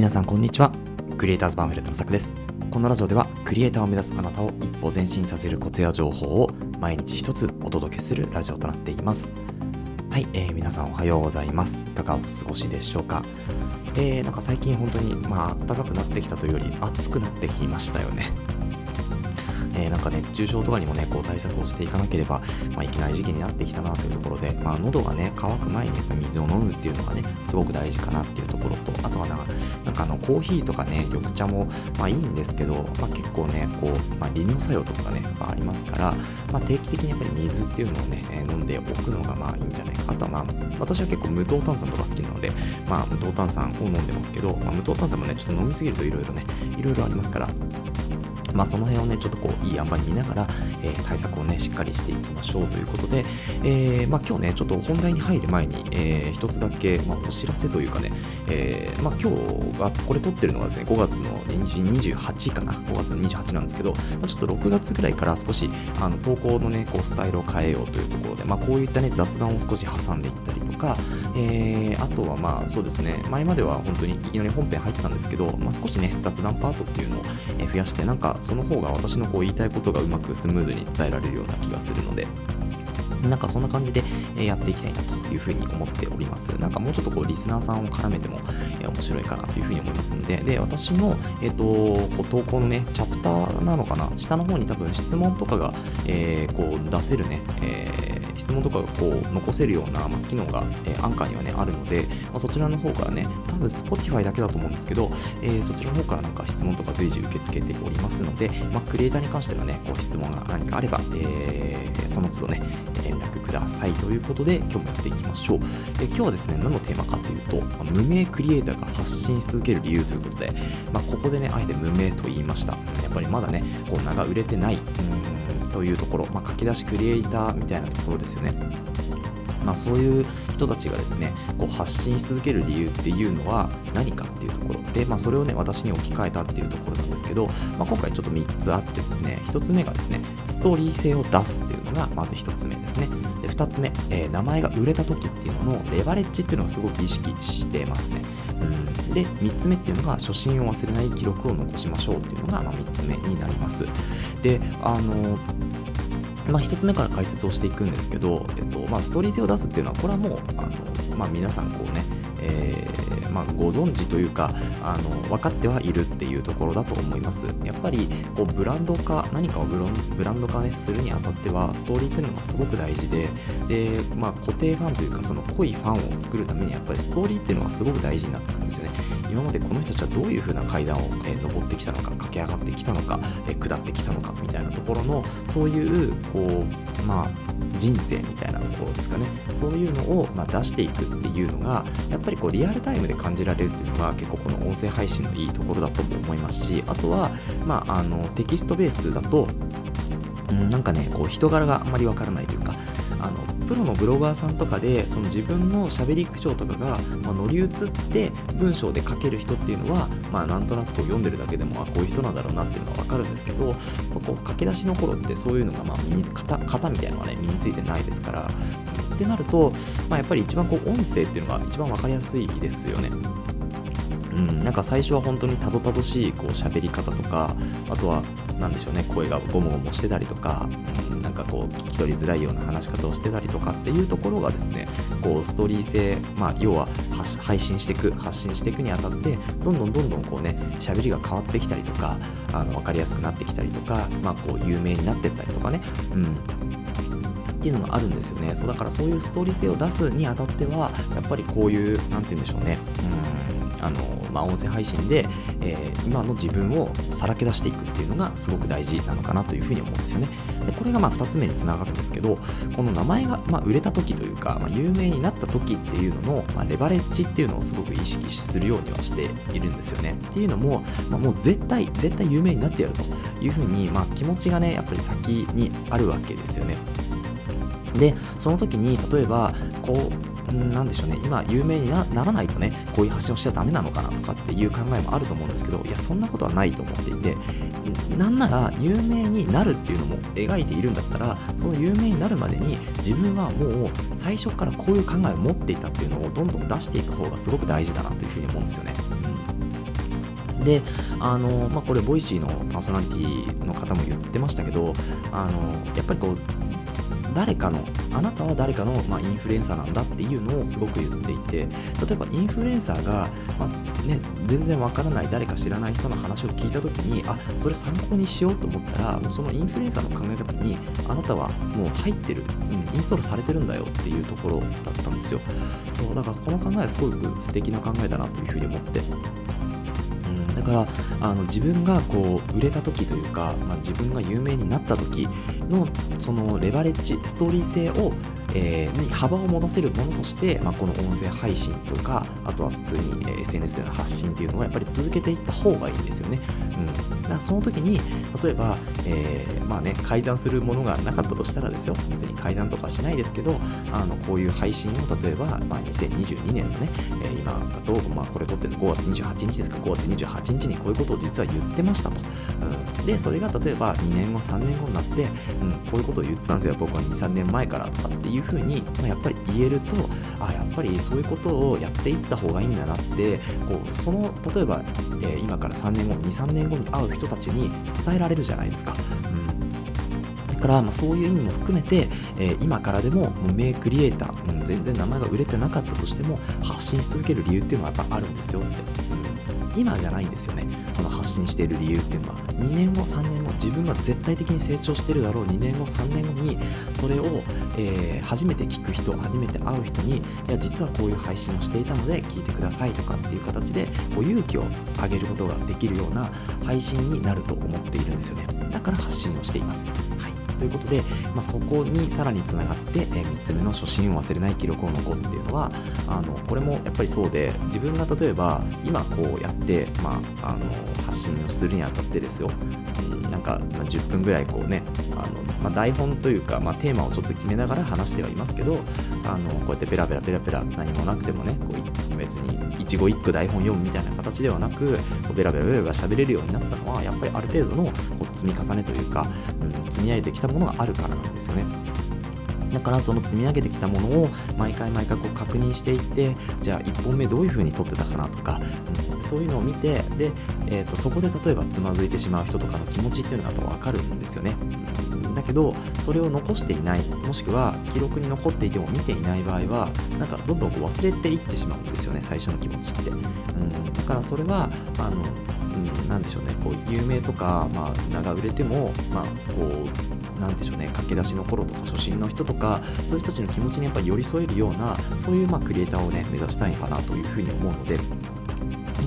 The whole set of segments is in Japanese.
皆さんこんにちは。クリエイターズパンフレットのさくです。このラジオではクリエイターを目指すあなたを一歩前進させるコツや情報を毎日一つお届けするラジオとなっています。はい、えー、皆さんおはようございます。いかがお過ごしでしょうか？えー、なんか最近本当にまあ暖かくなってきたというより暑くなってきましたよね。えー、なんか熱中症とかにもね、こう対策をしていかなければ、まあ、いけない時期になってきたなというところで、まあ、喉がね、乾く前に水を飲むっていうのがね、すごく大事かなっていうところと、あとはなんか、なんかあの、コーヒーとかね、緑茶も、まあいいんですけど、まあ結構ね、こう、まあ利尿作用とかがね、ありますから、まあ定期的にやっぱり水っていうのをね、え、飲んでおくのがまあいいんじゃないか。あとはまあ、私は結構無糖炭酸とか好きなので、まあ無糖炭酸を飲んでますけど、まあ無糖炭酸もね、ちょっと飲みすぎるといろいろね、いろいろありますから、まあ、その辺をね、ちょっとこう、いい塩梅見ながら、えー、対策をね、しっかりしていきましょうということで、えー、まあ、今日ね、ちょっと本題に入る前に、えー、一つだけ、まあ、お知らせというかね、えー、まあ、今日が、これ撮ってるのがですね、5月の28かな、5月の28なんですけど、まあ、ちょっと6月ぐらいから少し、あの、投稿のね、こう、スタイルを変えようというところで、まあ、こういったね、雑談を少し挟んでいったりとか、えー、あとはまあ、そうですね、前までは本当にいきなり本編入ってたんですけど、まあ、少しね、雑談パートっていうのを増やして、なんか、その方が私のこう言いたいことがうまくスムーズに伝えられるような気がするので、なんかそんな感じでやっていきたいなというふうに思っております。なんかもうちょっとこうリスナーさんを絡めても面白いかなというふうに思いますんで、で、私の、えっ、と、こう投稿のね、チャプターなのかな、下の方に多分質問とかが、えー、こう出せるね、えー、質問とかがこう残せるような、ま、機能が、えアンカーにはね、あるので、まあ、そちらの方からね、多分 Spotify だけだと思うんですけど、えそちらの方からなんか質問とか随時受け付けておりますので、まあ、クリエイターに関してのね、こう質問が何かあれば、えその都度ね、連絡くださいということで今日もやっていきましょう。え今日はですね、何のテーマかというと、ま無名クリエイターが発信し続ける理由ということで、まあ、ここでね、あえて無名と言いました。やっぱりまだね、こう名が売れてない、というところ、まあ、書き出しクリエイターみたいなところですよね。まあ、そういう人たちがですねこう発信し続ける理由っていうのは何かっていうところで、まあ、それをね私に置き換えたっていうところなんですけど、まあ、今回ちょっと3つあってですね1つ目がですねストーリー性を出すっていうのがまず1つ目ですね。で2つ目、えー、名前が売れた時っていうののレバレッジっていうのをすごく意識してますね、うん、で3つ目っていうのが初心を忘れない記録を残しましょうっていうのが、ま、3つ目になります。であのまあ、1つ目から解説をしていくんですけど、えっとまあ、ストーリー性を出すっていうのはこれはもうあの、まあ、皆さんこうね、えー、まあ、ご存知というかあの分かってはいるっていうところだと思います。やっぱりこうブランド化何かをブランド化、ね、するにあたってはストーリーっていうのがすごく大事でで、まあ、固定ファンというかその濃いファンを作るためにやっぱりストーリーっていうのはすごく大事になってくるんですよね。今までこの人たちはどういう風な階段を、え、登ってきたのか駆け上がってきたのか、え、下ってきたのかみたいなところのそういうこうまあ人生みたいなところですかね。そういうのを、ま、出していくっていうのがやっぱりこうリアルタイムで感じられるっていうのが結構この音声配信のいいところだと思いますしあとは、まあ、あのテキストベースだと、なんかねこう人柄があまりわからないというかプロのブロガーさんとかでその自分のしゃべり口調とかが、まあ、乗り移って文章で書ける人っていうのは、まあ、なんとなくこう読んでるだけでもあこういう人なんだろうなっていうのが分かるんですけどこう書き出しの頃ってそういうのがまあ身に型型みたいなのがね身についてないですからってなると、まあ、やっぱり一番こう音声っていうのが一番分かりやすいですよね。うん、なんか最初は本当にたどたどしいこう喋り方とかあとは何でしょうね。声がゴモゴモしてたりとか、なんかこう聞き取りづらいような話し方をしてたりとかっていうところがですねこうストーリー性、まあ、要は配信していく発信していくにあたってどんどんどんどんこうね喋りが変わってきたりとかあの分かりやすくなってきたりとか、まあ、こう有名になってったりとかね、うん、っていうのがあるんですよね。そうだからそういうストーリー性を出すにあたってはやっぱりこういう何て言うんでしょうね。うん。あのまあ、音声配信で、えー、今の自分をさらけ出していくっていうのがすごく大事なのかなというふうに思うんですよね。でこれがまあ2つ目につながるんですけどこの名前がまあ売れた時というか、まあ、有名になった時っていうのの、まあ、レバレッジっていうのをすごく意識するようにはしているんですよね。っていうのも、まあ、もう絶対絶対有名になってやるというふうに、まあ、気持ちがねやっぱり先にあるわけですよね。でその時に例えばこうなんでしょうね、今、有名にならないとね、こういう発信をしちゃだめなのかなとかっていう考えもあると思うんですけど、いや、そんなことはないと思っていて、なんなら有名になるっていうのも描いているんだったら、その有名になるまでに自分はもう最初からこういう考えを持っていたっていうのをどんどん出していく方がすごく大事だなというふうに思うんですよね。うんであの、まあ、これ Voicy のパーソナリティの方も言ってましたけどあのやっぱりこう誰かのあなたは誰かの、まあ、インフルエンサーなんだっていうのをすごく言っていて例えばインフルエンサーが、まあね、全然わからない誰か知らない人の話を聞いた時にあそれ参考にしようと思ったらもうそのインフルエンサーの考え方にあなたはもう入ってる、うん、インストールされてるんだよっていうところだったんですよ。そうだからこの考えはすごく素敵な考えだなというふうに思って。からあの自分がこう売れた時というか、まあ、自分が有名になった時のそのレバレッジストーリー性をえー、に幅を持たせるものとして、まあ、この音声配信とかあとは普通に、SNS での発信っていうのはやっぱり続けていった方がいいんですよね。うん、だからその時に例えば、えー、まあね改ざんするものがなかったとしたらですよ別に改ざんとかしないですけどあのこういう配信を例えば、まあ、2022年のね、えー、今だと、まあ、これ撮ってるの5月28日ですか5月28日にこういうことを実は言ってましたと。うん、でそれが例えば2年後3年後になって、うん、こういうことを言ってたんですよ僕は23年前からとかっていうふうに、まあ、やっぱり言えるとあやっぱりそういうことをやっていった方がいいんだなってこうその例えば、えー、今から3年後23年後に会う人たちに伝えられるじゃないですか。うんだから、まあ、そういう意味も含めて、えー、今からでも無名クリエイター、うん、全然名前が売れてなかったとしても発信し続ける理由っていうのはやっぱあるんですよって、今じゃないんですよね。その発信している理由っていうのは。2年後3年後自分が絶対的に成長してるだろう。2年後3年後にそれを、えー、初めて聞く人初めて会う人にいや実はこういう配信をしていたので聞いてくださいとかっていう形でこう勇気を上げることができるような配信になると思っているんですよね。だから発信をしています。はい。ということで、まあ、そこにさらにつながって、えー、3つ目の初心を忘れない記録を残すっていうのはあのこれもやっぱりそうで自分が例えば今こうやって、まあ、あの発信をするにあたってですよ、なんか、ま、10分ぐらいこうねあの、まあ、台本というか、まあ、テーマをちょっと決めながら話してはいますけどあのこうやってペラペラペラペラ何もなくてもねこう別に一語一句台本読むみたいな形ではなくベラベラベラベラ喋れるようになったのはやっぱりある程度のこう積み重ねというか、うん、積み上げてきたものがあるからなんですよね。だからその積み上げてきたものを毎回毎回こう確認していってじゃあ1本目どういう風に撮ってたかなとか、うん、そういうのを見てで、えー、とそこで例えばつまずいてしまう人とかの気持ちっていうのがやっぱ分かるんですよね。だけどそれを残していないもしくは記録に残っていても見ていない場合はなんかどんどんこう忘れていってしまうんですよね最初の気持ちって、うん、だからそれはあの、うん、なでしょうねこう有名とか、まあ、名が売れても、まあ、こうなんでしょうね駆け出しの頃とか初心の人とかそういう人たちの気持ちにやっぱり寄り添えるようなそういうまクリエイターをね目指したいかなというふうに思うので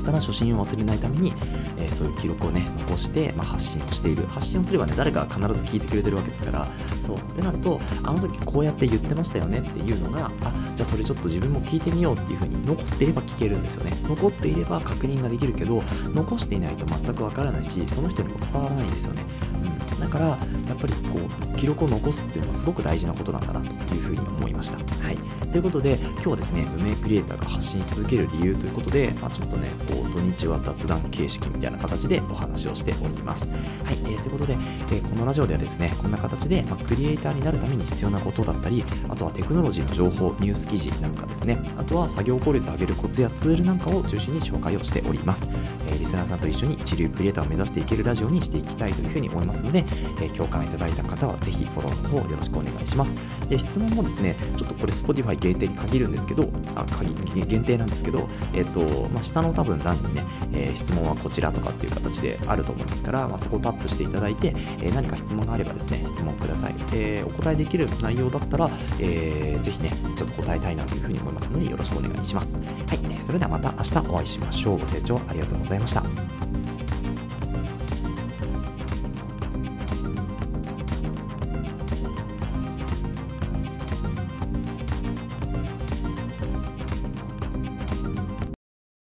から初心を忘れないために、えー、そういう記録をね残して、まあ、発信をしている。発信をすればね誰かが必ず聞いてくれてるわけですから。そう。ってなるとあの時こうやって言ってましたよねっていうのがあじゃあそれちょっと自分も聞いてみようっていう風に残っていれば聞けるんですよね。残っていれば確認ができるけど残していないと全くわからないしその人にも伝わらないんですよね、うん、だからやっぱりこう記録を残すっていうのはすごく大事なことなんだなというふうに思いました。はい。ということで今日はですね無名クリエイターが発信し続ける理由ということで、まあ、ちょっとねこう土日は雑談形式みたいな形でお話をしております。はい、えー、ということで、えー、このラジオではですね、こんな形で、まあ、クリエイターになるために必要なことだったり、あとはテクノロジーの情報、ニュース記事なんかですね、あとは作業効率を上げるコツやツールなんかを中心に紹介をしております。えー、リスナーさんと一緒に一流クリエイターを目指していけるラジオにしていきたいというふうに思いますので、えー、共感いただいた方はぜひフォローの方よろしくお願いします。で、質問もですね、ちょっとこれ Spotify 限定に限るんですけど、あ限限定なんですけど、えっ、ー、と、まあ、下の多分欄にね、えー、質問はこちらとかっていう形であると思いますから、まあ、そこをタップしていただいて、えー、何か質問があればですね、質問ください。えー、お答えできる内容だったら、えー、ぜひね、ちょっと答えたいなというふうに思いますので、よろしくお願いします。はい、それではまた明日お会いしましょう。ご清聴ありがとうございました。